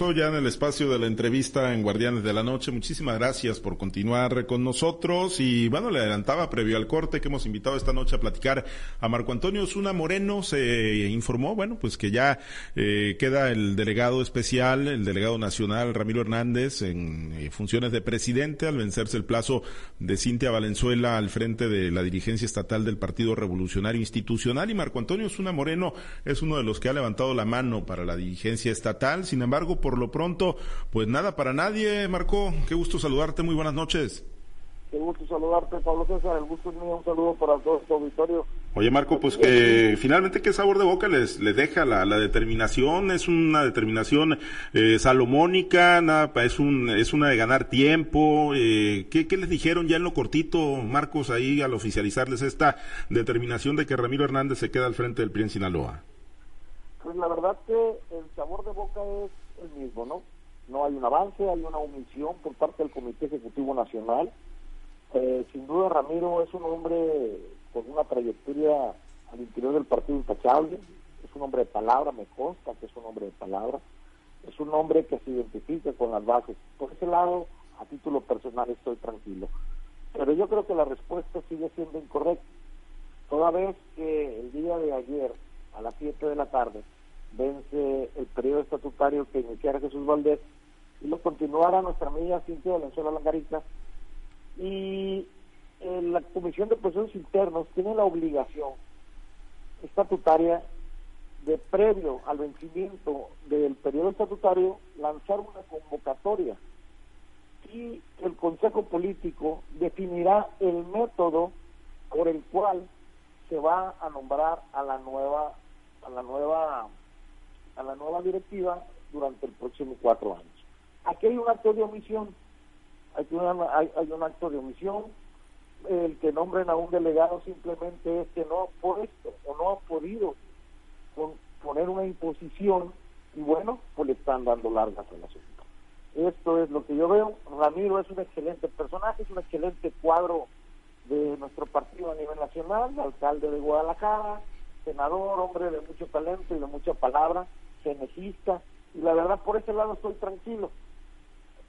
ya en el espacio de la entrevista en Guardianes de la Noche. Muchísimas gracias por continuar con nosotros. Y bueno, le adelantaba previo al corte que hemos invitado esta noche a platicar a Marco Antonio Osuna Moreno. Se informó, bueno, pues que ya eh, queda el delegado especial, el delegado nacional Ramiro Hernández en eh, funciones de presidente al vencerse el plazo de Cintia Valenzuela al frente de la dirigencia estatal del Partido Revolucionario Institucional. Y Marco Antonio Osuna Moreno es uno de los que ha levantado la mano para la dirigencia estatal. Sin embargo, por lo pronto, pues nada para nadie, Marco. Qué gusto saludarte. Muy buenas noches. Qué gusto saludarte, Pablo César. El gusto es mío. Un saludo para todo tu auditorio. Oye, Marco, pues que finalmente, ¿qué sabor de boca les, les deja la, la determinación? ¿Es una determinación eh, salomónica? Nada, es, un, ¿Es una de ganar tiempo? Eh, ¿qué, ¿Qué les dijeron ya en lo cortito, Marcos, ahí al oficializarles esta determinación de que Ramiro Hernández se queda al frente del PRI en Sinaloa? Pues la verdad que el sabor de boca es mismo, ¿no? No hay un avance, hay una omisión por parte del Comité Ejecutivo Nacional. Eh, sin duda Ramiro es un hombre con una trayectoria al interior del partido intachable, es un hombre de palabra, me consta que es un hombre de palabra, es un hombre que se identifica con las bases. Por ese lado, a título personal estoy tranquilo. Pero yo creo que la respuesta sigue siendo incorrecta. Toda vez que el día de ayer a las 7 de la tarde vence el periodo estatutario que iniciara Jesús Valdés y lo continuara nuestra amiga Cintia Valenzuela Langarica. Y eh, la Comisión de Procesos Internos tiene la obligación estatutaria de previo al vencimiento del periodo estatutario lanzar una convocatoria. Y el Consejo Político definirá el método por el cual se va a nombrar a la nueva a la nueva a la nueva directiva durante el próximo cuatro años. Aquí hay un acto de omisión, hay, hay, un acto de omisión, el que nombren a un delegado simplemente es que no ha puesto o no ha podido poner una imposición y bueno, pues le están dando largas al asunto. Esto es lo que yo veo. Ramiro es un excelente personaje, es un excelente cuadro de nuestro partido a nivel nacional, alcalde de Guadalajara, senador, hombre de mucho talento y de mucha palabra, genecista, y la verdad por ese lado estoy tranquilo.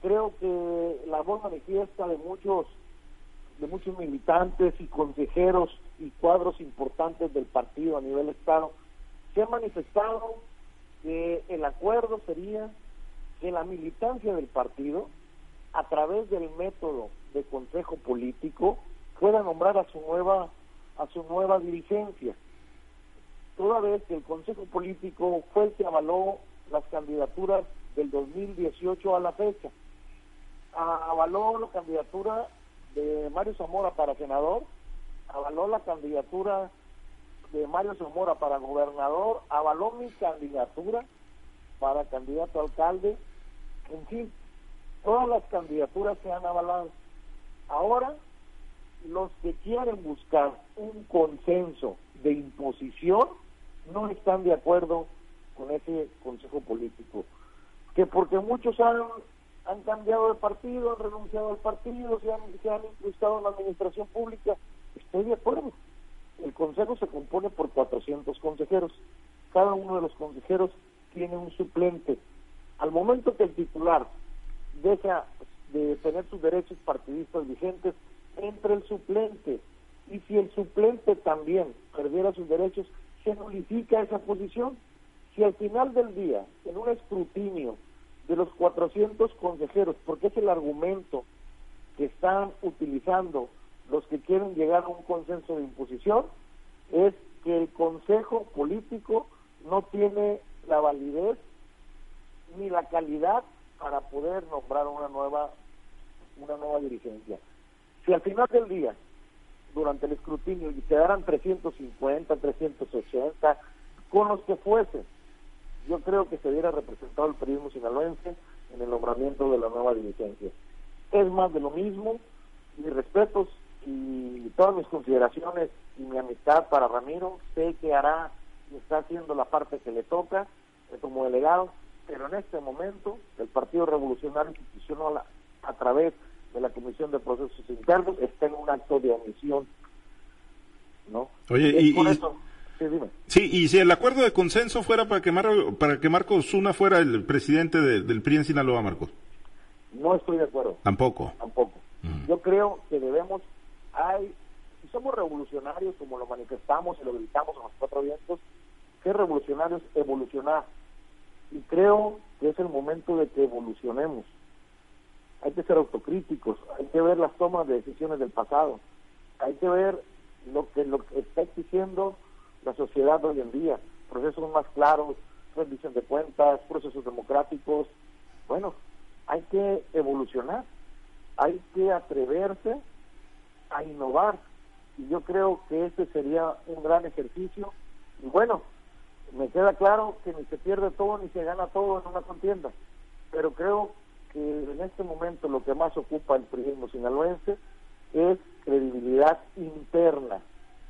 Creo que la voz manifiesta de muchos de muchos militantes y consejeros y cuadros importantes del partido a nivel estado se ha manifestado que el acuerdo sería que la militancia del partido a través del método de consejo político pueda nombrar a su nueva a su nueva dirigencia toda vez que el Consejo Político fue el que avaló las candidaturas del 2018 a la fecha. Avaló la candidatura de Mario Zamora para senador, avaló la candidatura de Mario Zamora para gobernador, avaló mi candidatura para candidato a alcalde, en fin, todas las candidaturas se han avalado. Ahora, los que quieren buscar un consenso de imposición no están de acuerdo con ese consejo político. Que porque muchos han, han cambiado de partido, han renunciado al partido, se han, se han incrustado en la administración pública, estoy de acuerdo. El consejo se compone por 400 consejeros. Cada uno de los consejeros tiene un suplente. Al momento que el titular deja de tener sus derechos partidistas vigentes, entre el suplente. Y si el suplente también perdiera sus derechos, se nulifica esa posición. Si al final del día, en un escrutinio de los 400 consejeros, porque es el argumento que están utilizando los que quieren llegar a un consenso de imposición, es que el Consejo Político no tiene la validez ni la calidad para poder nombrar una nueva una nueva dirigencia. Si al final del día durante el escrutinio y quedaran 350, 380, con los que fuesen, yo creo que se hubiera representado el periodismo sinaloense en el nombramiento de la nueva dirigencia. Es más de lo mismo, mis respetos y todas mis consideraciones y mi amistad para Ramiro, sé que hará y está haciendo la parte que le toca eh, como delegado, pero en este momento el Partido Revolucionario Institucional a través de la Comisión de Procesos Internos está en un acto de omisión. ¿no? Oye, y, Sí, dime. Sí, y si el acuerdo de consenso fuera para que, para que Marcos Zuna fuera el presidente del PRI en Sinaloa, Marcos. No estoy de acuerdo. Tampoco. Tampoco. Mm. Yo creo que debemos, hay, si somos revolucionarios como lo manifestamos y lo gritamos en los cuatro vientos, que revolucionarios evolucionar. Y creo que es el momento de que evolucionemos. Hay que ser autocríticos, hay que ver las tomas de decisiones del pasado, hay que ver lo que, lo que está exigiendo la sociedad hoy en día, procesos más claros, rendición de cuentas, procesos democráticos. Bueno, hay que evolucionar, hay que atreverse a innovar. Y yo creo que este sería un gran ejercicio. Y bueno, me queda claro que ni se pierde todo ni se gana todo en una contienda. Pero creo que en este momento lo que más ocupa el periodismo sinaloense es credibilidad interna.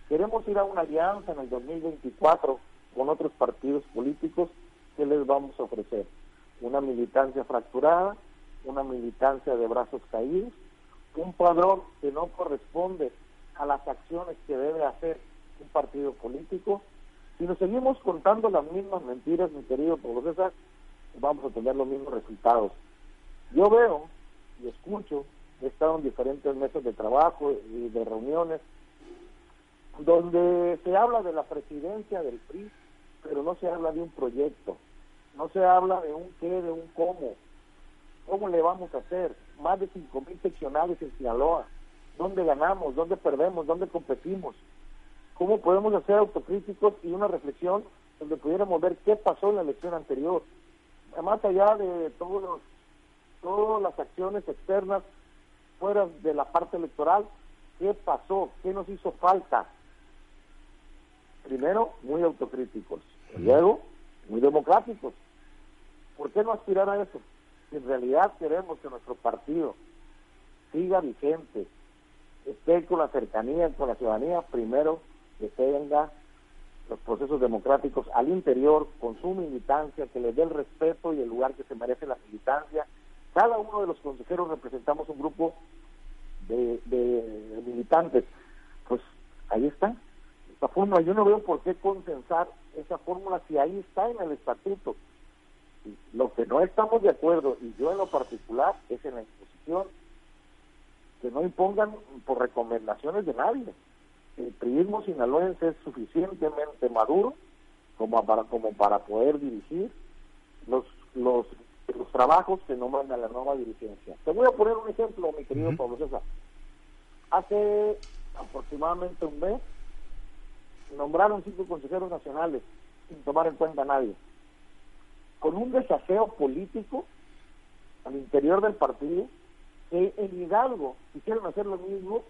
Queremos ir a una alianza en el 2024 con otros partidos políticos. ¿Qué les vamos a ofrecer? Una militancia fracturada, una militancia de brazos caídos, un padrón que no corresponde a las acciones que debe hacer un partido político. Si nos seguimos contando las mismas mentiras, mi querido Pablo vamos a tener los mismos resultados. Yo veo y escucho, he estado en diferentes meses de trabajo y de reuniones, donde se habla de la presidencia del PRI, pero no se habla de un proyecto, no se habla de un qué, de un cómo, ¿Cómo le vamos a hacer? Más de 5.000 seccionales en Sinaloa. ¿Dónde ganamos? ¿Dónde perdemos? ¿Dónde competimos? ¿Cómo podemos hacer autocríticos y una reflexión donde pudiéramos ver qué pasó en la elección anterior? Más allá de todos todas las acciones externas fuera de la parte electoral, ¿qué pasó? ¿Qué nos hizo falta? Primero, muy autocríticos. Luego, muy democráticos. ¿Por qué no aspirar a eso? si en realidad queremos que nuestro partido siga vigente, esté con la cercanía con la ciudadanía, primero que tenga los procesos democráticos al interior, con su militancia, que le dé el respeto y el lugar que se merece la militancia. Cada uno de los consejeros representamos un grupo de, de militantes. Pues ahí está. Esta fórmula, yo no veo por qué consensar esa fórmula si ahí está en el estatuto. Lo que no estamos de acuerdo, y yo en lo particular, es en la imposición, que no impongan por recomendaciones de nadie. El priismo sinaloense es suficientemente maduro como para, como para poder dirigir los, los, los trabajos que nombran a la nueva dirigencia. Te voy a poner un ejemplo, mi querido Pablo César. Hace aproximadamente un mes nombraron cinco consejeros nacionales sin tomar en cuenta a nadie con un desafío político al interior del partido, que en Hidalgo quisieron hacer lo mismo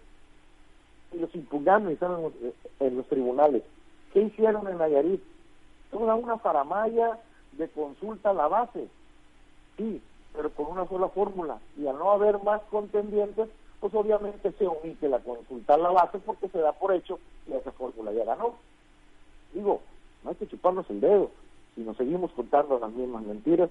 y los impugnaron y están en los, tribunales. ¿Qué hicieron en Nayarit? Toda una faramaya de consulta a la base, sí, pero con una sola fórmula. Y al no haber más contendientes, pues obviamente se omite la consulta a la base porque se da por hecho que esa fórmula ya ganó. Digo, no hay que chuparnos el dedo si nos seguimos contando las mismas mentiras,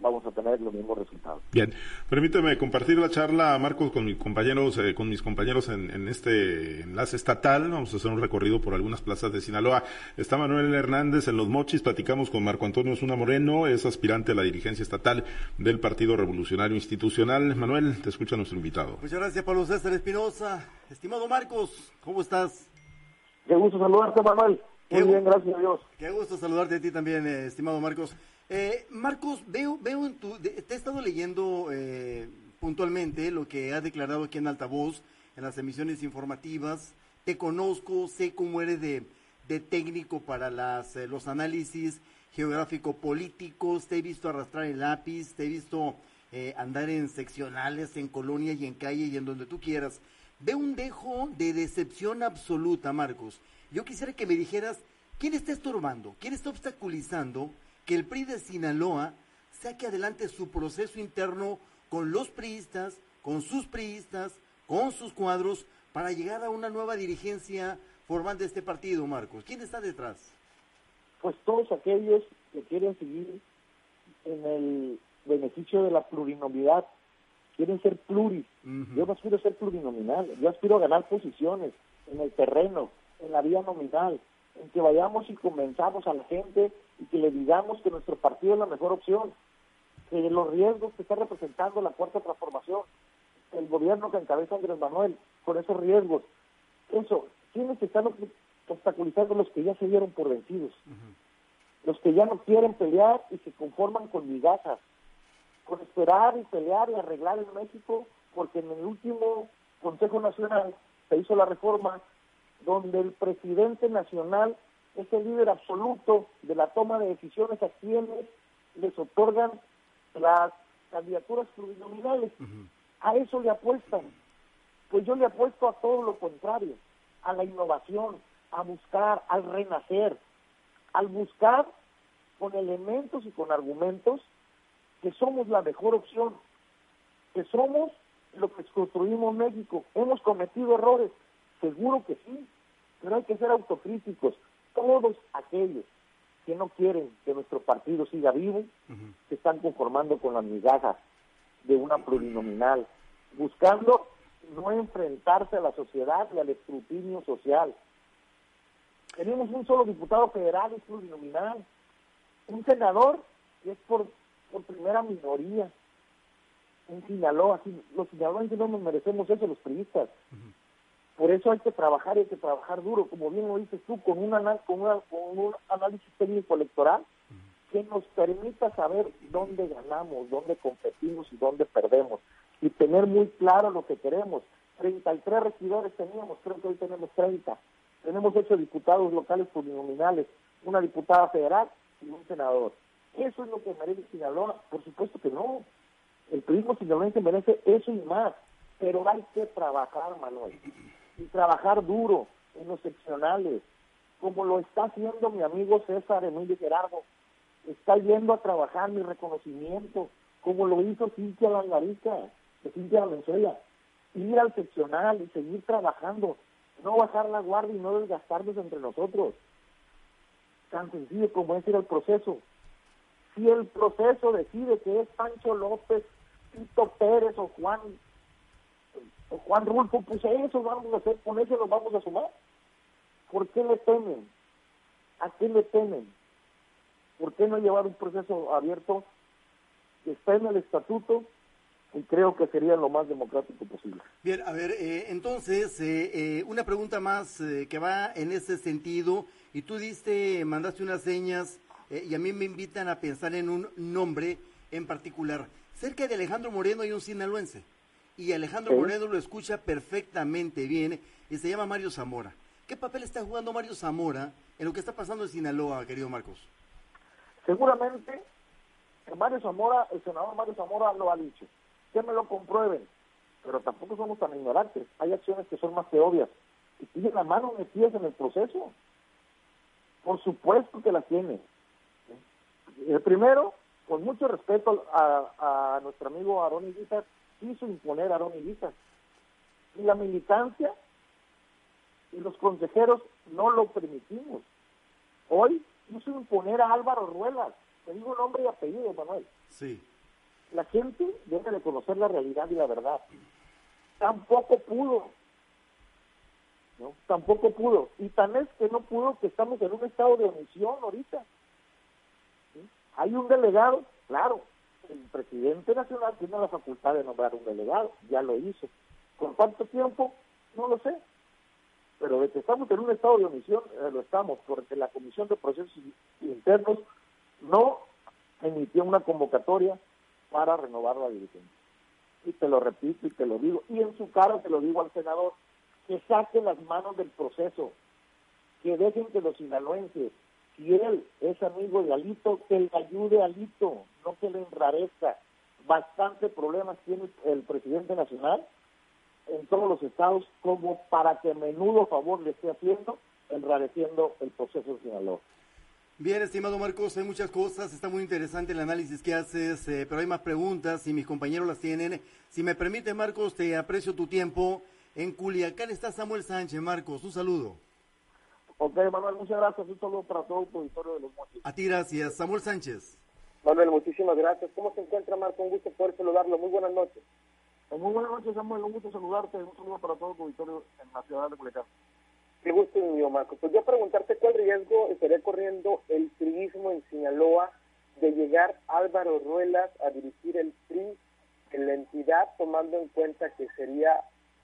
vamos a tener los mismos resultados. Bien, permíteme compartir la charla, Marcos, con mis compañeros, eh, con mis compañeros en, este enlace estatal. Vamos a hacer un recorrido por algunas plazas de Sinaloa. Está Manuel Hernández en Los Mochis. Platicamos con Marco Antonio Zuna Moreno, es aspirante a la dirigencia estatal del Partido Revolucionario Institucional. Manuel, te escucha nuestro invitado. Muchas gracias, Pablo César Espinosa. Estimado Marcos, ¿cómo estás? Qué gusto saludarte, Manuel. Muy bien, gracias a Dios. Qué gusto saludarte a ti también, eh, estimado Marcos. Eh, Marcos, veo, veo en tu, te he estado leyendo eh, puntualmente lo que has declarado aquí en Altavoz, en las emisiones informativas. Te conozco, sé cómo eres de, de técnico para las, los análisis geográfico-políticos. Te he visto arrastrar el lápiz, te he visto andar en seccionales, en colonia y en calle y en donde tú quieras. Veo un dejo de decepción absoluta, Marcos. Yo quisiera que me dijeras, ¿quién está estorbando? ¿Quién está obstaculizando que el PRI de Sinaloa saque adelante su proceso interno con los priistas, con sus priistas, con sus cuadros, para llegar a una nueva dirigencia formal de este partido, Marcos? ¿Quién está detrás? Pues todos aquellos que quieren seguir en el beneficio de la plurinominalidad, quieren ser pluris. Yo no aspiro a ser plurinominal, yo aspiro a ganar posiciones en el terreno, en la vía nominal. en que vayamos y convenzamos a la gente y que le digamos que nuestro partido es la mejor opción, que los riesgos que está representando la cuarta transformación, el gobierno que encabeza Andrés Manuel, con esos riesgos, eso, ¿quiénes están obstaculizando los que ya se dieron por vencidos? Los que ya no quieren pelear y se conforman con migajas, con esperar y pelear y arreglar en México, porque en el último Consejo Nacional se hizo la reforma donde el presidente nacional es el líder absoluto de la toma de decisiones a quienes les otorgan las candidaturas plurinominales. A eso le apuestan. Pues yo le apuesto a todo lo contrario, a la innovación, a buscar, al renacer, al buscar con elementos y con argumentos que somos la mejor opción, que somos lo que construimos México. Hemos cometido errores, seguro que sí, pero hay que ser autocríticos. Todos aquellos que no quieren que nuestro partido siga vivo, se están conformando con las migajas de una plurinominal, buscando no enfrentarse a la sociedad y al escrutinio social. Tenemos un solo diputado federal, es plurinominal, un senador que es por, por primera minoría, un Sinaloa, los sinaloenses no nos merecemos eso, los periodistas. Por eso hay que trabajar, hay que trabajar duro, como bien lo dices tú, con, una, con un análisis técnico electoral que nos permita saber dónde ganamos, dónde competimos y dónde perdemos. Y tener muy claro lo que queremos. 33 regidores teníamos, creo que hoy tenemos 30. Tenemos 8 diputados locales plurinominales, una diputada federal y un senador. ¿Eso es lo que merece Sinaloa? Por supuesto que no. El turismo sinaloense merece eso y más. Pero hay que trabajar, Manuel y trabajar duro en los seccionales, como lo está haciendo mi amigo César Emilio Gerardo. Está yendo a trabajar mi reconocimiento, como lo hizo Cintia Langarica, Cintia Valenzuela. Ir al seccional y seguir trabajando, no bajar la guardia y no desgastarnos entre nosotros. Tan sencillo como es ir al proceso. Si el proceso decide que es Pancho López, Tito Pérez o Juan Juan Rulfo, pues eso vamos a hacer, con eso lo vamos a sumar. ¿Por qué le temen? ¿A qué le temen? ¿Por qué no llevar un proceso abierto que está en el estatuto y creo que sería lo más democrático posible. Bien, a ver, eh, entonces, eh, eh, una pregunta más que va en ese sentido, y tú diste, mandaste unas señas, y a mí me invitan a pensar en un nombre en particular. Cerca de Alejandro Moreno hay un sinaloense y Alejandro Moreno lo escucha perfectamente bien y se llama Mario Zamora. ¿Qué papel está jugando Mario Zamora en lo que está pasando en Sinaloa, querido Marcos? Seguramente Mario Zamora, el senador Mario Zamora lo ha dicho. Que me lo comprueben. Pero tampoco somos tan ignorantes. Hay acciones que son más que obvias. Y tiene la mano metida en el proceso. Por supuesto que la tiene. El primero, con mucho respeto a, nuestro amigo Aaron Irizar, quiso imponer a Aaron Y la militancia y los consejeros no lo permitimos. Hoy quiso imponer a Álvaro Ruelas. Te digo nombre y apellido, Manuel. Sí. La gente debe de conocer la realidad y la verdad. Tampoco pudo. ¿no? Tampoco pudo. Y tan es que no pudo que estamos en un estado de omisión ahorita. Hay un delegado, claro, el presidente nacional tiene la facultad de nombrar un delegado, ya lo hizo. ¿Con cuánto tiempo? No lo sé. Pero de que estamos en un estado de omisión, eh, lo estamos, porque la Comisión de Procesos Internos no emitió una convocatoria para renovar la dirigencia. Y te lo repito y te lo digo, y en su cara te lo digo al senador, que saque las manos del proceso, que dejen que los sinaloenses si él es amigo de Alito, que le ayude a Alito, no que le enrarezca. Bastante problemas tiene el presidente nacional en todos los estados como para que menudo favor le esté haciendo, enrareciendo el proceso de Sinaloa. Bien, estimado Marcos, hay muchas cosas, está muy interesante el análisis que haces, eh, pero hay más preguntas y mis compañeros las tienen. Si me permite, Marcos, te aprecio tu tiempo. En Culiacán está Samuel Sánchez, Marcos, un saludo. Ok, Manuel, muchas gracias. Un saludo para todo el auditorio de los Mochis. A ti, gracias. Samuel Sánchez. Manuel, muchísimas gracias. ¿Cómo se encuentra, Marco? Un gusto poder saludarlo. Muy buenas noches. Pues muy buenas noches, Samuel. Un gusto saludarte. Un saludo para todo el auditorio en la ciudad de Culiacán. Qué gusto mío, Marco. Pues yo preguntarte cuál riesgo estaría corriendo el turismo en Sinaloa de llegar Álvaro Ruelas a dirigir el PRI en la entidad, tomando en cuenta que sería,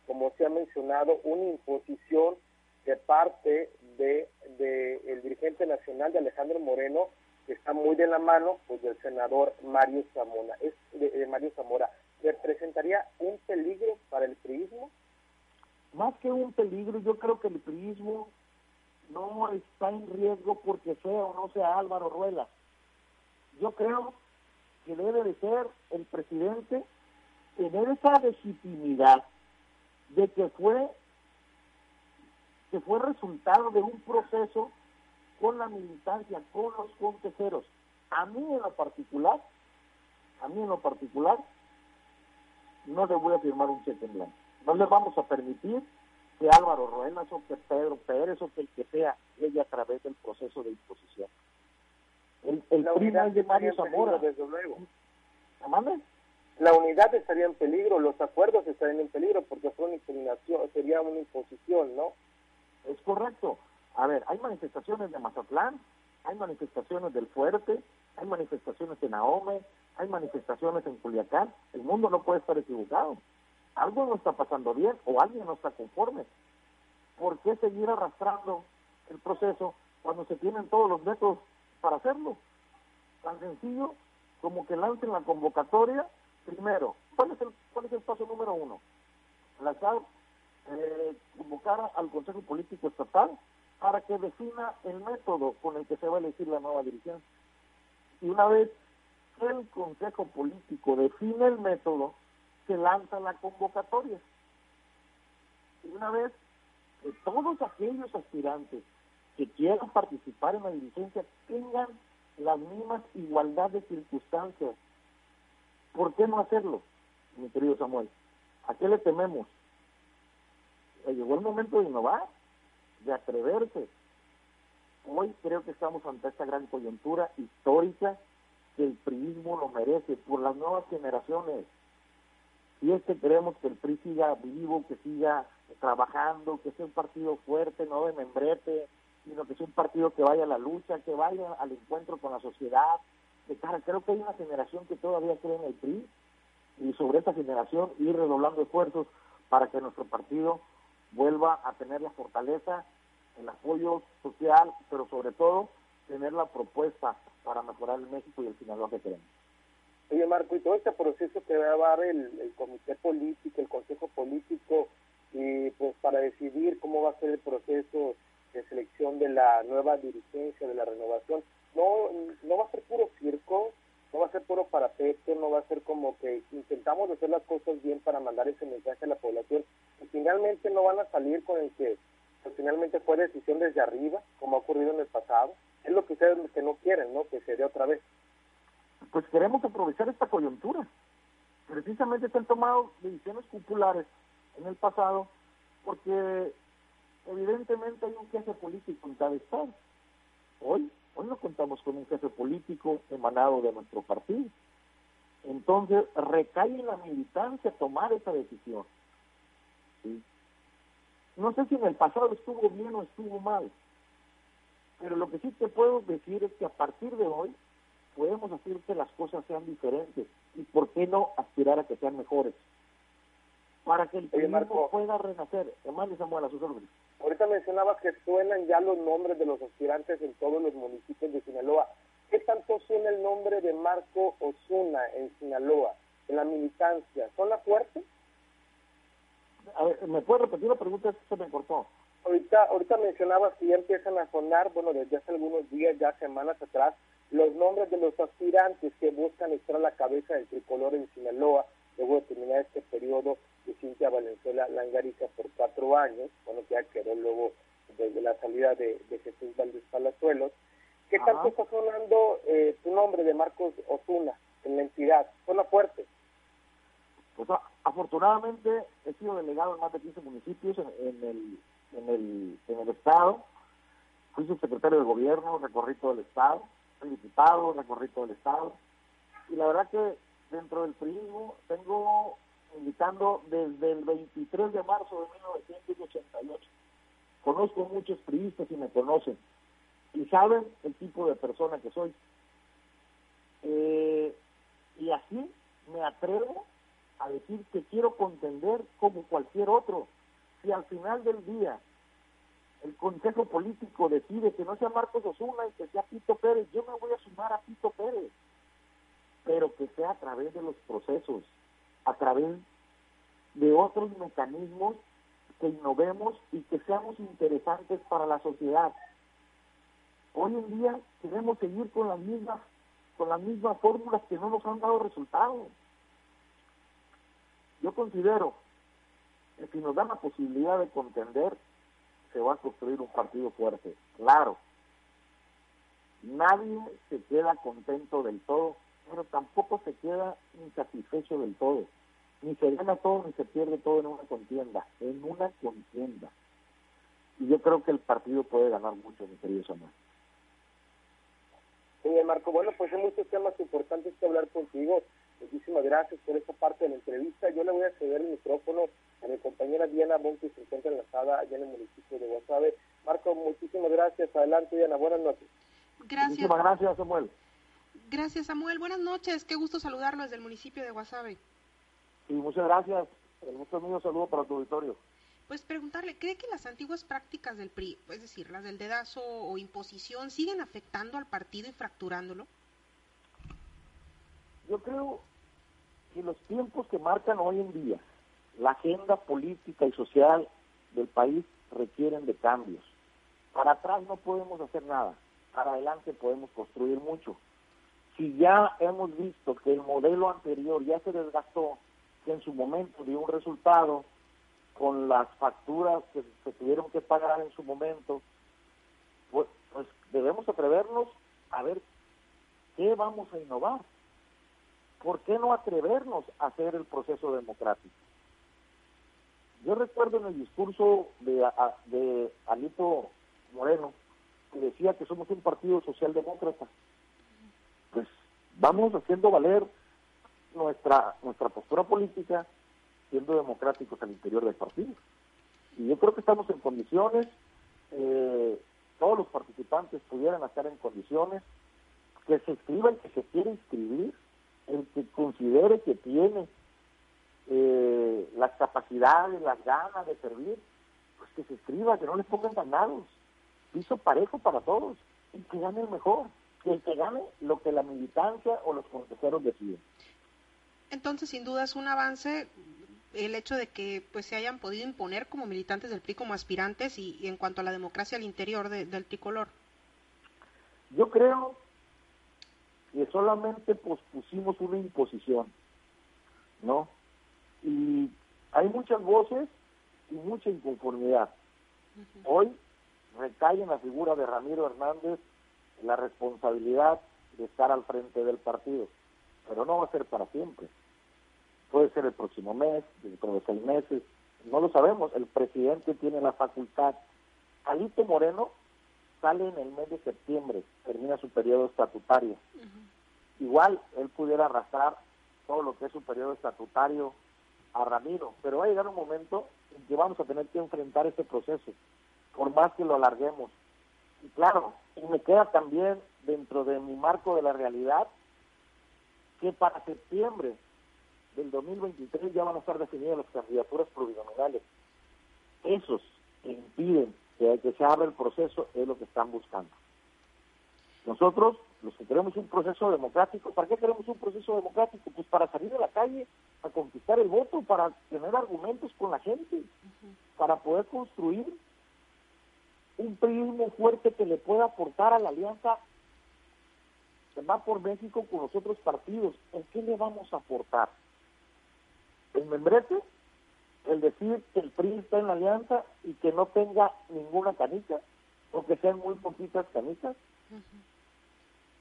como se ha mencionado, una imposición de parte de, el dirigente nacional de Alejandro Moreno, que está muy de la mano pues del senador Mario Zamora. Es de, Mario Zamora. ¿Representaría un peligro para el priismo? Más que un peligro, yo creo que el priismo no está en riesgo porque sea o no sea Álvaro Ruelas yo creo que debe de ser el presidente tener esa legitimidad de que fue que fue resultado de un proceso con la militancia, con los consejeros. A mí en lo particular, a mí en lo particular, no le voy a firmar un cheque en blanco. No le vamos a permitir que Álvaro Ruelas o que Pedro Pérez o que el que sea llegue a través del proceso de imposición. El, el es de Mario Zamora. desde luego. ¿Amanda? La unidad estaría en peligro, los acuerdos estarían en peligro porque fue una sería una imposición, ¿no? Es correcto. A ver, hay manifestaciones de Mazatlán, hay manifestaciones del Fuerte, hay manifestaciones en Ahome, hay manifestaciones en Culiacán. El mundo no puede estar equivocado. Algo no está pasando bien o alguien no está conforme. ¿Por qué seguir arrastrando el proceso cuando se tienen todos los métodos para hacerlo. Tan sencillo como que lancen la convocatoria. Primero, ¿cuál es el, cuál es el paso número uno? La eh, convocar al Consejo Político Estatal para que defina el método con el que se va a elegir la nueva dirigencia. Y una vez que el Consejo Político define el método, se lanza la convocatoria. Y una vez que todos aquellos aspirantes que quieran participar en la dirigencia tengan las mismas igualdad de circunstancias. ¿Por qué no hacerlo, mi querido Samuel? ¿A qué le tememos? Eh, llegó el momento de innovar, de atreverse. Hoy creo que estamos ante esta gran coyuntura histórica que el PRIismo lo merece por las nuevas generaciones. Y es que queremos que el PRI siga vivo, que siga trabajando, que sea un partido fuerte, no de membrete, sino que es un partido que vaya a la lucha, que vaya al encuentro con la sociedad. De cara, creo que hay una generación que todavía cree en el PRI y sobre esta generación ir redoblando esfuerzos para que nuestro partido vuelva a tener la fortaleza, el apoyo social, pero sobre todo tener la propuesta para mejorar el México y el Sinaloa que queremos. Oye, Marco, y todo este proceso que va a dar el, el comité político, el consejo político, y pues para decidir cómo va a ser el proceso de selección de la nueva dirigencia, de la renovación, no, no va a ser puro circo, no va a ser puro parapeto, no va a ser como que intentamos hacer las cosas bien para mandar ese mensaje a la población finalmente no van a salir con el que pues, finalmente fue decisión desde arriba, como ha ocurrido en el pasado. Es lo que ustedes que no quieren, ¿no? Que se dé otra vez. Pues queremos aprovechar esta coyuntura. Precisamente se han tomado decisiones populares en el pasado porque evidentemente hay un jefe político en cada estado. Hoy, hoy no contamos con un jefe político emanado de nuestro partido. Entonces, recae en la militancia tomar esa decisión. No sé si en el pasado estuvo bien o estuvo mal, pero lo que sí te puedo decir es que a partir de hoy podemos hacer que las cosas sean diferentes y por qué no aspirar a que sean mejores para que el turismo pueda renacer. Además, Samuel, a sus órdenes. Ahorita mencionabas que suenan ya los nombres de los aspirantes en todos los municipios de Sinaloa. ¿Qué tanto suena el nombre de Marco Osuna en Sinaloa, en la militancia? ¿Son la fuerte? A ver, ¿me puede repetir la pregunta? Se me cortó. Ahorita, ahorita mencionabas que ya empiezan a sonar, bueno, desde hace algunos días, ya semanas atrás, los nombres de los aspirantes que buscan estar a la cabeza del tricolor en Sinaloa, luego de terminar este periodo de Cintia Valenzuela Langarica por cuatro años, bueno, que ya quedó luego desde la salida de, Jesús Valdés Palazuelos. ¿Qué tanto está sonando eh, tu nombre de Marcos Osuna en la entidad? ¿Suena fuerte? Pues afortunadamente he sido delegado en más de 15 municipios en, el, en, el, en el Estado. Fui subsecretario de gobierno, recorrí todo el Estado. Fui diputado, recorrí todo el Estado. Y la verdad que dentro del turismo tengo invitando desde el 23 de marzo de 1988. Conozco muchos priistas y me conocen y saben el tipo de persona que soy. Eh, y así me atrevo a decir que quiero contender como cualquier otro. Si al final del día el Consejo Político decide que no sea Marcos Osuna y que sea Pito Pérez, yo me voy a sumar a Pito Pérez, pero que sea a través de los procesos, a través de otros mecanismos que innovemos y que seamos interesantes para la sociedad. Hoy en día queremos seguir con las mismas con las mismas fórmulas que no nos han dado resultados. Yo considero que si nos dan la posibilidad de contender, se va a construir un partido fuerte. Claro, nadie se queda contento del todo, pero tampoco se queda insatisfecho del todo. Ni se gana todo ni se pierde todo en una contienda, en una contienda. Y yo creo que el partido puede ganar mucho, mi querido Samuel. Sí, Marco, bueno, pues hay muchos temas importantes que hablar contigo. Muchísimas gracias por esta parte de la entrevista. Yo le voy a ceder el micrófono a mi compañera Diana Bon, que se encuentra enlazada allá en el municipio de Guasave. Marco, muchísimas gracias. Adelante, Diana. Buenas noches. Gracias. Muchísimas gracias, Samuel. Gracias, Samuel. Buenas noches. Qué gusto saludarlo desde el municipio de Guasave. Sí, muchas gracias. Muchos amigos, saludos para tu auditorio pues preguntarle, ¿cree que las antiguas prácticas del PRI, es decir, las del dedazo o imposición, siguen afectando al partido y fracturándolo? Yo creo que los tiempos que marcan hoy en día la agenda política y social del país requieren de cambios. Para atrás no podemos hacer nada, para adelante podemos construir mucho. Si ya hemos visto que el modelo anterior ya se desgastó, que en su momento dio un resultado, con las facturas que se tuvieron que pagar en su momento, pues, pues, debemos atrevernos a ver qué vamos a innovar. ¿Por qué no atrevernos a hacer el proceso democrático? Yo recuerdo en el discurso de, de Alito Moreno que decía que somos un partido socialdemócrata. Pues vamos haciendo valer nuestra nuestra postura política siendo democráticos al interior del partido. Y yo creo que estamos en condiciones, eh, todos los participantes pudieran estar en condiciones, que se inscriba el que se quiere inscribir, el que considere que tiene eh, las capacidades, las ganas de servir, pues que se inscriba, que no les pongan ganados, piso parejo para todos, y que gane el mejor, que el que gane lo que la militancia o los consejeros deciden. Entonces, sin duda es un avance el hecho de que pues se hayan podido imponer como militantes del PRI como aspirantes y, en cuanto a la democracia al interior del tricolor? Yo creo que solamente pospusimos una imposición, ¿no? Y hay muchas voces y mucha inconformidad. Hoy recae en la figura de Ramiro Hernández la responsabilidad de estar al frente del partido, pero no va a ser para siempre puede ser el próximo mes, dentro de seis meses, no lo sabemos, el presidente tiene la facultad. Alito Moreno sale en el mes de septiembre, termina su periodo estatutario. Igual él pudiera arrastrar todo lo que es su periodo estatutario a Ramiro, pero va a llegar un momento en que vamos a tener que enfrentar ese proceso, por más que lo alarguemos. Y claro, y me queda también dentro de mi marco de la realidad que para septiembre del 2023 ya van a estar definidas las candidaturas plurinominales. Esos que impiden que, que se abra el proceso es lo que están buscando. Nosotros, los que queremos un proceso democrático, ¿para qué queremos un proceso democrático? Pues para salir a la calle, a conquistar el voto, para tener argumentos con la gente, para poder construir un prismo fuerte que le pueda aportar a la alianza que va por México con los otros partidos. ¿En qué le vamos a aportar? el membrete, el decir que el PRI está en la alianza y que no tenga ninguna canica, o que sean muy poquitas canicas.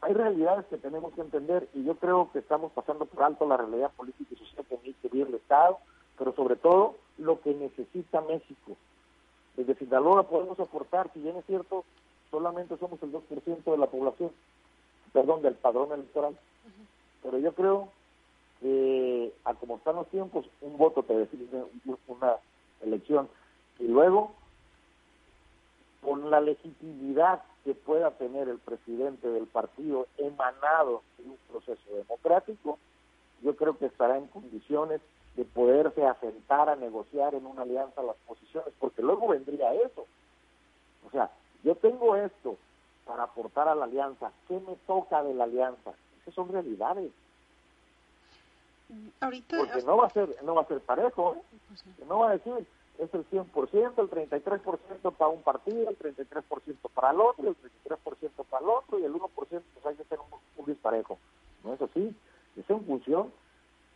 Hay realidades que tenemos que entender y yo creo que estamos pasando por alto la realidad política y social que necesita el Estado, pero sobre todo lo que necesita México. Desde Sinaloa podemos aportar, si bien es cierto, solamente somos el 2% de la población, perdón, del padrón electoral, pero yo creo eh, a como están los tiempos, un voto te define una elección. Y luego, con la legitimidad que pueda tener el presidente del partido emanado de un proceso democrático, yo creo que estará en condiciones de poderse asentar a negociar en una alianza las posiciones, porque luego vendría eso. O sea, yo tengo esto para aportar a la alianza, ¿qué me toca de la alianza? Esas son realidades. Ahorita, porque no va a ser no va a ser parejo, ¿eh? pues no va a decir es el 100%, el 33% para un partido, el 33% para el otro, el 33% para el otro y el 1% pues hay que ser un, un disparejo. No es así, es en función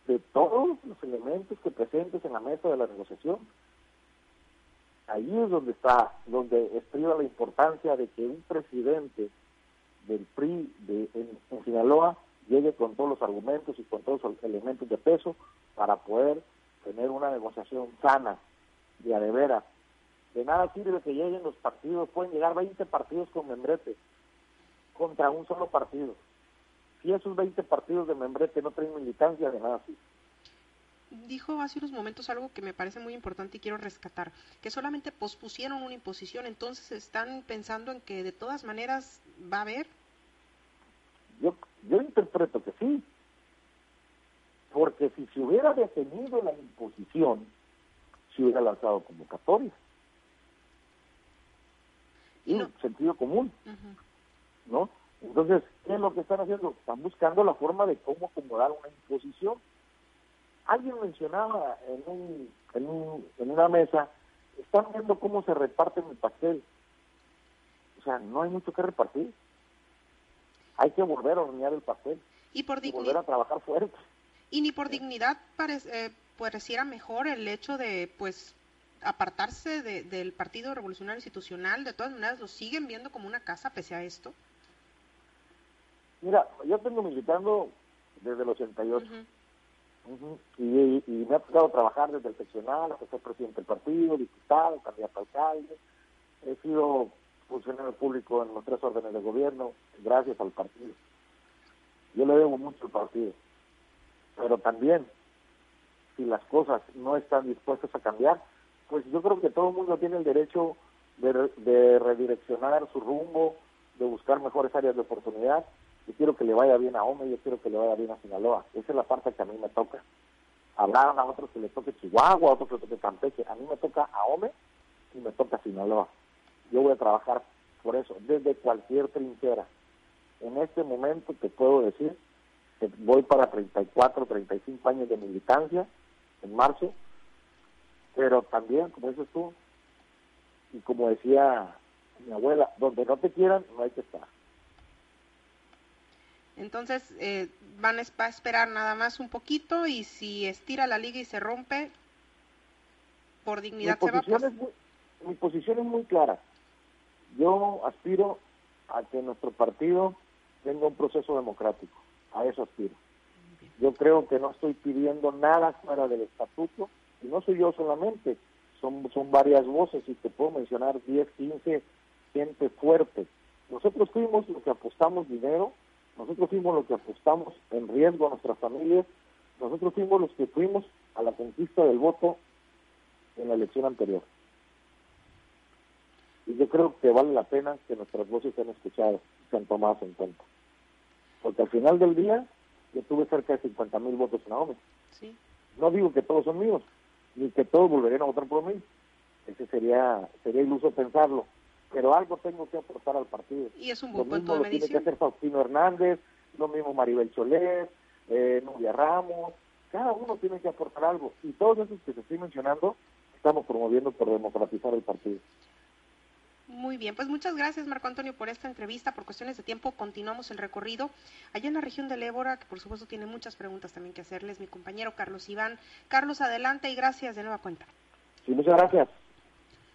de todos los elementos que presentes en la mesa de la negociación. Ahí es donde está, donde estriba la importancia de que un presidente del PRI de, en Sinaloa llegue con todos los argumentos y con todos los elementos de peso para poder tener una negociación sana de a de veras. De nada sirve que lleguen los partidos, pueden llegar 20 partidos con membrete contra un solo partido. Si esos 20 partidos de membrete no tienen militancia, de nada sirve dijo hace unos momentos algo que me parece muy importante y quiero rescatar, que solamente pospusieron una imposición, entonces están pensando en que de todas maneras va a haber. Yo, yo interpreto que sí, porque si se hubiera detenido la imposición, si hubiera lanzado convocatoria. Y no. sentido común, ¿no? Entonces, ¿qué es lo que están haciendo? Están buscando la forma de cómo acomodar una imposición. Alguien mencionaba en, un, en, un, en una mesa, están viendo cómo se reparten el pastel. O sea, no hay mucho que repartir. Hay que volver a hornear el pastel. Y por volver a trabajar fuerte. Y ni por dignidad parece, eh, pareciera mejor el hecho de, pues, apartarse de, del Partido Revolucionario Institucional, de todas maneras lo siguen viendo como una casa pese a esto. Mira, yo tengo militando desde el 88 y, y, me ha tocado trabajar desde el seccional hasta ser presidente del partido, diputado, candidato a alcalde. He sido funcionario público en los tres órdenes de gobierno gracias al partido. Yo le debo mucho al partido, pero también si las cosas no están dispuestas a cambiar, pues yo creo que todo el mundo tiene el derecho de, redireccionar su rumbo, de buscar mejores áreas de oportunidad. Yo quiero que le vaya bien a Ome, yo quiero que le vaya bien a Sinaloa. Esa es la parte que a mí me toca. Habrán a otros que le toque Chihuahua, a otros que le toque Campeche. A mí me toca a Ome y me toca Sinaloa. Yo voy a trabajar por eso, desde cualquier trinchera. En este momento te puedo decir que voy para 34, 35 años de militancia en marzo, pero también, como dices tú, y como decía mi abuela, donde no te quieran, no hay que estar. Entonces, eh, van a esperar nada más un poquito y si estira la liga y se rompe, por dignidad mi se va. Pues es muy, mi posición es muy clara. Yo aspiro a que nuestro partido tenga un proceso democrático. A eso aspiro. Yo creo que no estoy pidiendo nada fuera del estatuto, y no soy yo solamente, son, son varias voces, y te puedo mencionar 10, 15 gente fuerte. Nosotros fuimos los que apostamos dinero, nosotros fuimos los que apostamos en riesgo a nuestras familias, nosotros fuimos los que fuimos a la conquista del voto en la elección anterior. Y yo creo que vale la pena que nuestras voces sean escuchadas, sean tomadas en cuenta. Porque al final del día, yo tuve cerca de 50 mil votos en Ahome. Sí. No digo que todos son míos, ni que todos volverían a votar por mí. Ese sería, sería iluso pensarlo. Pero algo tengo que aportar al partido. Y es un buen de medición. Lo tiene que hacer Faustino Hernández, lo mismo Maribel Cholet, eh, Nubia Ramos. Cada uno tiene que aportar algo. Y todos esos que te estoy mencionando, estamos promoviendo por democratizar el partido. Muy bien, pues muchas gracias Marco Antonio por esta entrevista. Por cuestiones de tiempo continuamos el recorrido allá en la región del Ébora, que por supuesto tiene muchas preguntas también que hacerles mi compañero Carlos Iván. Carlos, adelante y gracias de nueva cuenta. Sí, muchas gracias.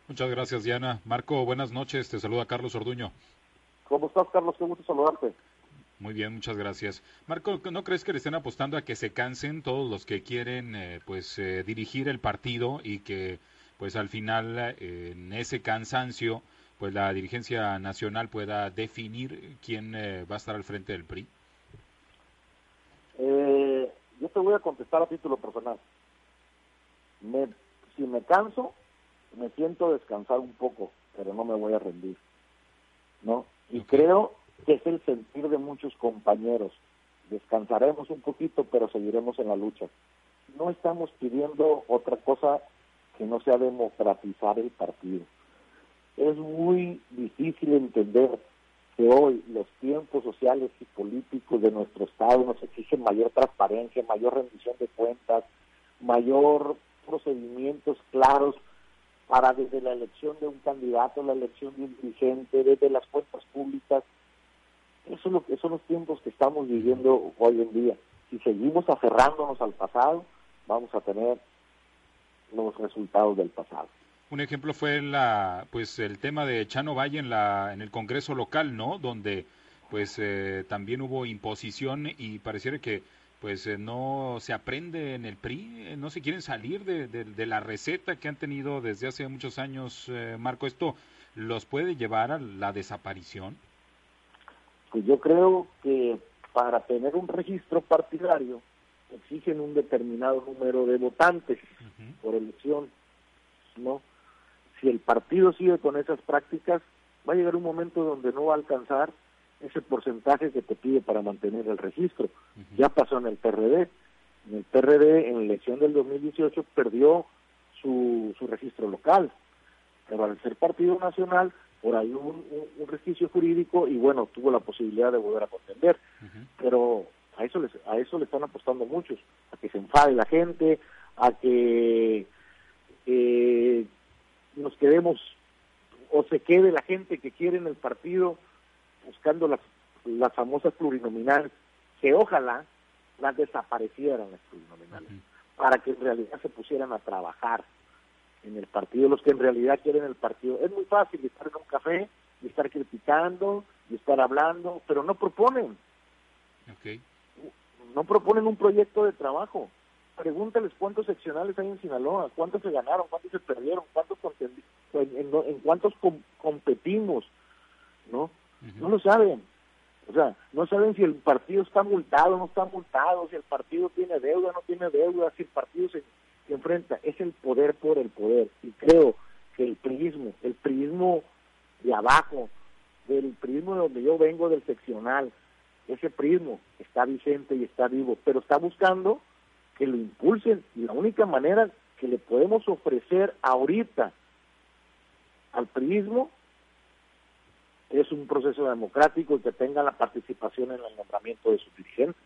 Muchas gracias Diana. Marco, buenas noches. Te saluda Carlos Orduño. ¿Cómo estás Carlos? Qué gusto saludarte. Muy bien, muchas gracias. Marco, ¿no crees que le estén apostando a que se cansen todos los que quieren eh, pues eh, dirigir el partido y que pues al final eh, en ese cansancio pues la dirigencia nacional pueda definir quién eh, va a estar al frente del PRI? Eh, yo te voy a contestar a título personal. Me, si me canso, me siento descansar un poco pero no me voy a rendir. ¿No? Y creo que es el sentir de muchos compañeros. Descansaremos un poquito, pero seguiremos en la lucha. No estamos pidiendo otra cosa que no sea democratizar el partido. Es muy difícil entender que hoy los tiempos sociales y políticos de nuestro Estado nos exigen mayor transparencia, mayor rendición de cuentas, mayor procedimientos claros para desde la elección de un candidato, la elección de un dirigente, desde las cuentas públicas. Eso es lo que son los tiempos que estamos viviendo hoy en día. Si seguimos aferrándonos al pasado, vamos a tener los resultados del pasado. Un ejemplo fue la, pues el tema de Chano Valle en la, en el Congreso local, ¿no? Donde, pues eh, también hubo imposición y pareciera que, pues eh, no se aprende en el PRI, eh, no se quieren salir de, de, la receta que han tenido desde hace muchos años, Marco. ¿Esto los puede llevar a la desaparición? Pues yo creo que para tener un registro partidario exigen un determinado número de votantes por elección, ¿no? Si el partido sigue con esas prácticas, va a llegar un momento donde no va a alcanzar ese porcentaje que te pide para mantener el registro. Ya pasó en el PRD. En el PRD, en la elección del 2018, perdió su, su registro local. Pero al ser partido nacional, por ahí un, un, registro jurídico y bueno, tuvo la posibilidad de volver a contender. Pero a eso, les, a eso le están apostando muchos, a que se enfade la gente, a que eh, nos quedemos o se quede la gente que quiere en el partido buscando las, las famosas plurinominales, que ojalá las desaparecieran las plurinominales, para que en realidad se pusieran a trabajar en el partido, los que en realidad quieren el partido. Es muy fácil estar en un café, y estar criticando, y estar hablando, pero no proponen. No proponen un proyecto de trabajo pregúntales cuántos seccionales hay en Sinaloa, cuántos se ganaron, cuántos se perdieron, cuántos en, en, cuántos competimos, ¿no? No lo saben. O sea, no saben si el partido está multado, no está multado, si el partido tiene deuda, no tiene deuda, si el partido se, se enfrenta. Es el poder por el poder. Y creo que el prismo, el prismo de abajo, del prismo de donde yo vengo, del seccional, ese prismo está vigente y está vivo, pero está buscando que lo impulsen y la única manera que le podemos ofrecer ahorita al priismo es un proceso democrático que tenga la participación en el nombramiento de sus dirigentes.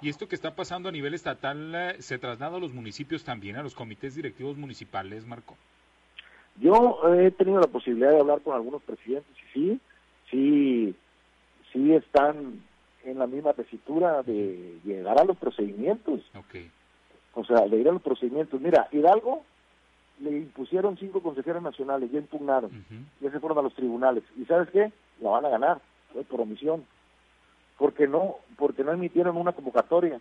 ¿Y esto que está pasando a nivel estatal eh, se traslada a los municipios también, a los comités directivos municipales, Marco? Yo he tenido la posibilidad de hablar con algunos presidentes y sí, sí, sí están en la misma tesitura de llegar a los procedimientos. O sea, de ir a los procedimientos. Mira, Hidalgo le impusieron cinco consejeros nacionales, ya impugnaron, ya se fueron a los tribunales. ¿Y sabes qué? La van a ganar, fue por omisión. Porque no, porque no emitieron una convocatoria,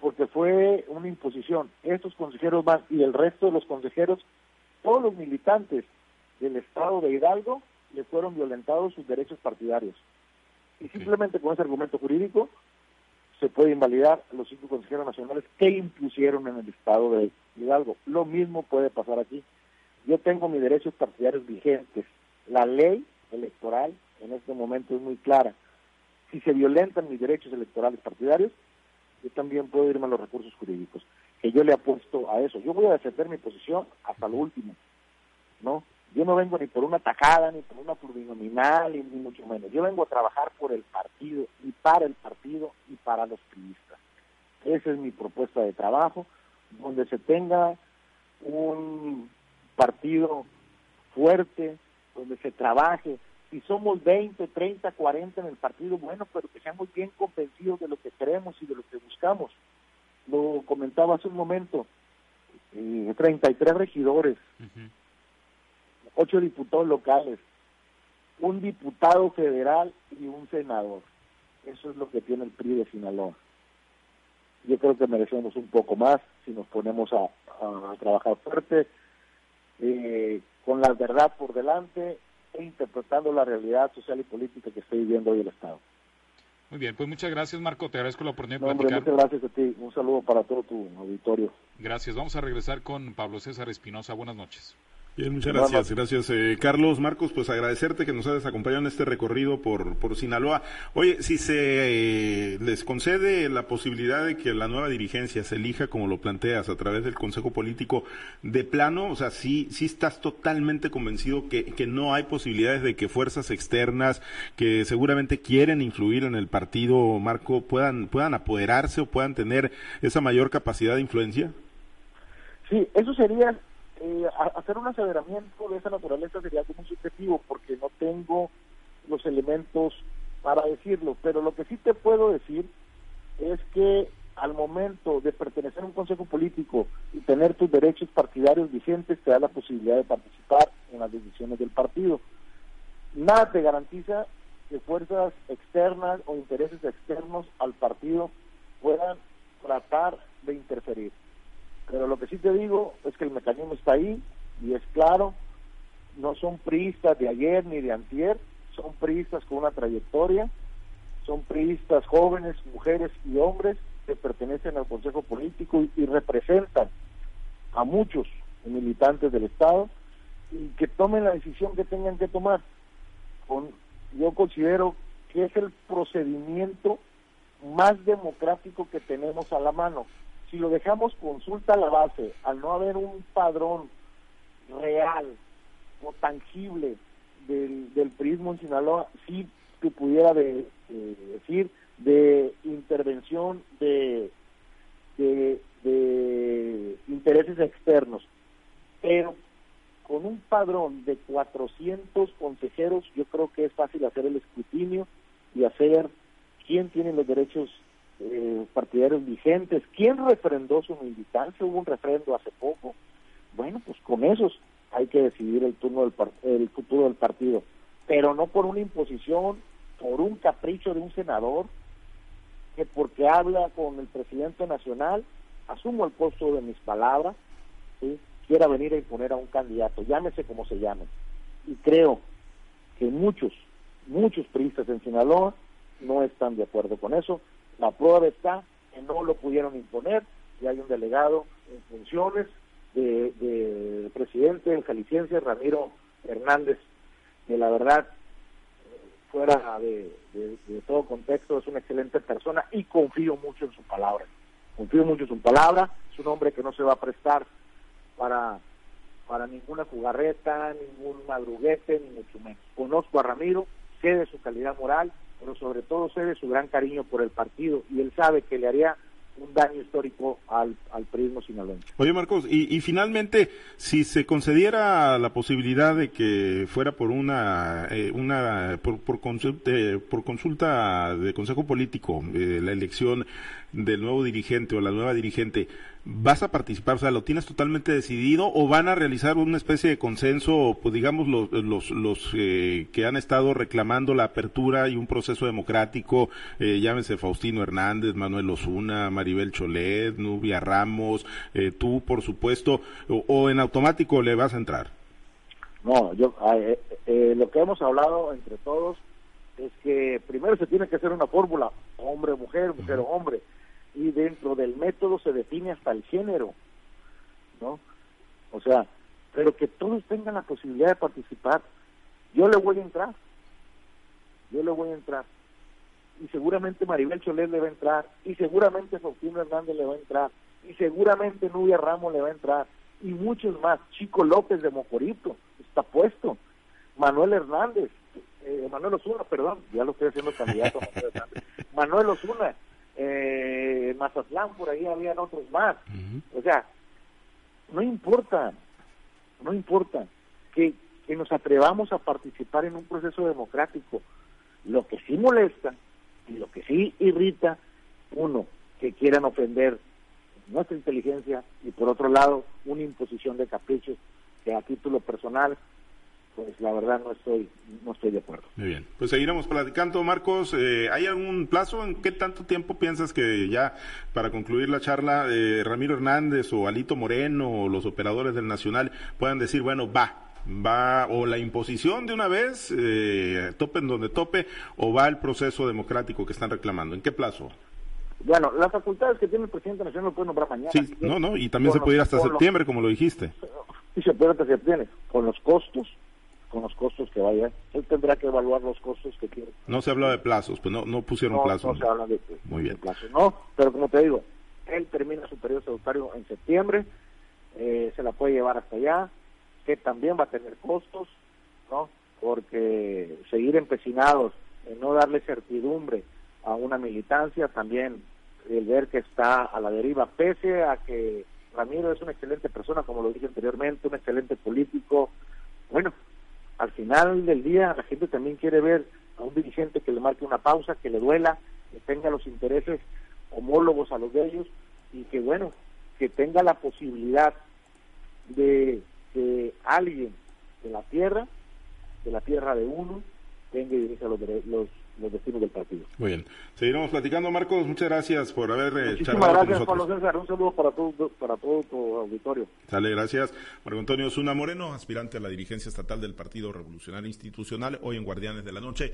porque fue una imposición. Estos consejeros van, y el resto de los consejeros, todos los militantes del estado de Hidalgo, le fueron violentados sus derechos partidarios. Y simplemente con ese argumento jurídico se puede invalidar los cinco consejeros nacionales que impusieron en el estado de Hidalgo. Lo mismo puede pasar aquí. Yo tengo mis derechos partidarios vigentes. La ley electoral en este momento es muy clara. Si se violentan mis derechos electorales partidarios, yo también puedo irme a los recursos jurídicos, que yo le apuesto a eso. Yo voy a defender mi posición hasta lo último, ¿no? Yo no vengo ni por una tajada, ni por una plurinominal, ni, mucho menos. Yo vengo a trabajar por el partido y para el partido y para los priistas. Esa es mi propuesta de trabajo, donde se tenga un partido fuerte, donde se trabaje. Si somos 20, 30, 40 en el partido, bueno, pero que seamos bien convencidos de lo que queremos y de lo que buscamos. Lo comentaba hace un momento, eh, 33 regidores ocho diputados locales, un diputado federal y un senador. Eso es lo que tiene el PRI de Sinaloa. Yo creo que merecemos un poco más si nos ponemos a, trabajar fuerte, eh, con la verdad por delante e interpretando la realidad social y política que está viviendo hoy el Estado. Muy bien, pues muchas gracias Marco, te agradezco la oportunidad de platicar. muchas gracias a ti, un saludo para todo tu auditorio. Gracias, vamos a regresar con Pablo César Espinosa, buenas noches. Bien, muchas gracias, gracias eh, Carlos. Marcos, pues agradecerte que nos hayas acompañado en este recorrido por, por Sinaloa. Oye, si se eh, les concede la posibilidad de que la nueva dirigencia se elija como lo planteas a través del Consejo Político de plano, o sea, sí, sí estás totalmente convencido que, que no hay posibilidades de que fuerzas externas que seguramente quieren influir en el partido, Marco, puedan, puedan apoderarse o puedan tener esa mayor capacidad de influencia? Sí, eso sería eh, hacer un aseveramiento de esa naturaleza sería como subjetivo porque no tengo los elementos para decirlo, pero lo que sí te puedo decir es que al momento de pertenecer a un consejo político y tener tus derechos partidarios vigentes, te da la posibilidad de participar en las decisiones del partido. Nada te garantiza que fuerzas externas o intereses externos al partido puedan tratar de interferir. Pero lo que sí te digo es que el mecanismo está ahí y es claro, no son priistas de ayer ni de antier, son priistas con una trayectoria, son priistas jóvenes, mujeres y hombres que pertenecen al Consejo Político y, representan a muchos militantes del Estado y que tomen la decisión que tengan que tomar. Yo considero que es el procedimiento más democrático que tenemos a la mano si lo dejamos consulta a la base, al no haber un padrón real o tangible del, del prismo en Sinaloa, sí que pudiera de, decir de intervención de, de, intereses externos. Pero con un padrón de 400 consejeros, yo creo que es fácil hacer el escrutinio y hacer quién tiene los derechos eh, partidarios vigentes. ¿Quién refrendó su militancia? Hubo un refrendo hace poco. Bueno, pues con esos hay que decidir el turno del el futuro del partido, pero no por una imposición, por un capricho de un senador que porque habla con el presidente nacional, asumo el costo de mis palabras, quiera venir a imponer a un candidato, llámese como se llame. Y creo que muchos, muchos priistas en Sinaloa no están de acuerdo con eso la prueba está que no lo pudieron imponer y hay un delegado en funciones del de presidente del Jalisciense, Ramiro Hernández, que la verdad, fuera de, todo contexto, es una excelente persona y confío mucho en su palabra. Confío mucho en su palabra, es un hombre que no se va a prestar para, para ninguna jugarreta, ningún madruguete, ni mucho menos. Conozco a Ramiro, sé de su calidad moral, pero sobre todo sé su gran cariño por el partido y él sabe que le haría un daño histórico al, al prismo sinaloense. Oye Marcos, y, y, finalmente, si se concediera la posibilidad de que fuera por una, eh, una por, por, consulta, por consulta de Consejo Político, eh, la elección del nuevo dirigente o la nueva dirigente, ¿vas a participar? O sea, ¿lo tienes totalmente decidido o van a realizar una especie de consenso, pues digamos, los, los, los eh, que han estado reclamando la apertura y un proceso democrático, eh, llámese Faustino Hernández, Manuel Osuna, Maribel Cholet, Nubia Ramos, eh, tú, por supuesto, o, en automático le vas a entrar? No, yo, ah, lo que hemos hablado entre todos es que primero se tiene que hacer una fórmula, hombre-mujer, mujer-hombre y dentro del método se define hasta el género, ¿no? O sea, pero que todos tengan la posibilidad de participar. Yo le voy a entrar, yo le voy a entrar. Y seguramente Maribel Cholet le va a entrar, y seguramente Faustino Hernández le va a entrar, y seguramente Nubia Ramos le va a entrar, y muchos más. Chico López de Mocorito está puesto, Manuel Hernández, eh, Manuel Osuna, perdón, ya lo estoy haciendo candidato Manuel Manuel Osuna, eh, Mazatlán, por ahí habían otros más. O sea, no importa, no importa que, que nos atrevamos a participar en un proceso democrático. Lo que sí molesta y lo que sí irrita, uno, que quieran ofender nuestra inteligencia y por otro lado, una imposición de caprichos que a título personal pues la verdad no estoy no estoy de acuerdo. Muy bien, pues seguiremos platicando, Marcos. Eh, ¿Hay algún plazo? ¿En qué tanto tiempo piensas que ya para concluir la charla eh, Ramiro Hernández o Alito Moreno o los operadores del Nacional puedan decir, bueno, va, va o la imposición de una vez, eh, topen donde tope, o va el proceso democrático que están reclamando? ¿En qué plazo? Bueno, las facultades que tiene el presidente nacional lo puede nombrar mañana. Sí, no, no, y también se puede ir hasta septiembre, como lo dijiste y se puede que se obtiene con los costos con los costos que vaya. Él tendrá que evaluar los costos que tiene. No se habla de plazos, pues no, no pusieron plazos. No se habla de, Muy bien. plazos, no. Pero como te digo, él termina su periodo estatutario en septiembre, eh, se la puede llevar hasta allá, que también va a tener costos, ¿no? Porque seguir empecinados en no darle certidumbre a una militancia, también el ver que está a la deriva, pese a que Ramiro es una excelente persona, como lo dije anteriormente, un excelente político. Bueno, al final del día la gente también quiere ver a un dirigente que le marque una pausa, que le duela, que tenga los intereses homólogos a los de ellos y que bueno, que tenga la posibilidad de que alguien de la tierra, de la tierra de uno, tenga y dirija los, los los destinos del partido. Muy bien. Seguiremos platicando, Marcos. Muchas gracias por haber eh, Muchísimas gracias, Pablo César. Un saludo para todo, para todo tu auditorio. Sale, gracias. Marco Antonio Zuna Moreno, aspirante a la dirigencia estatal del Partido Revolucionario Institucional, hoy en Guardianes de la Noche.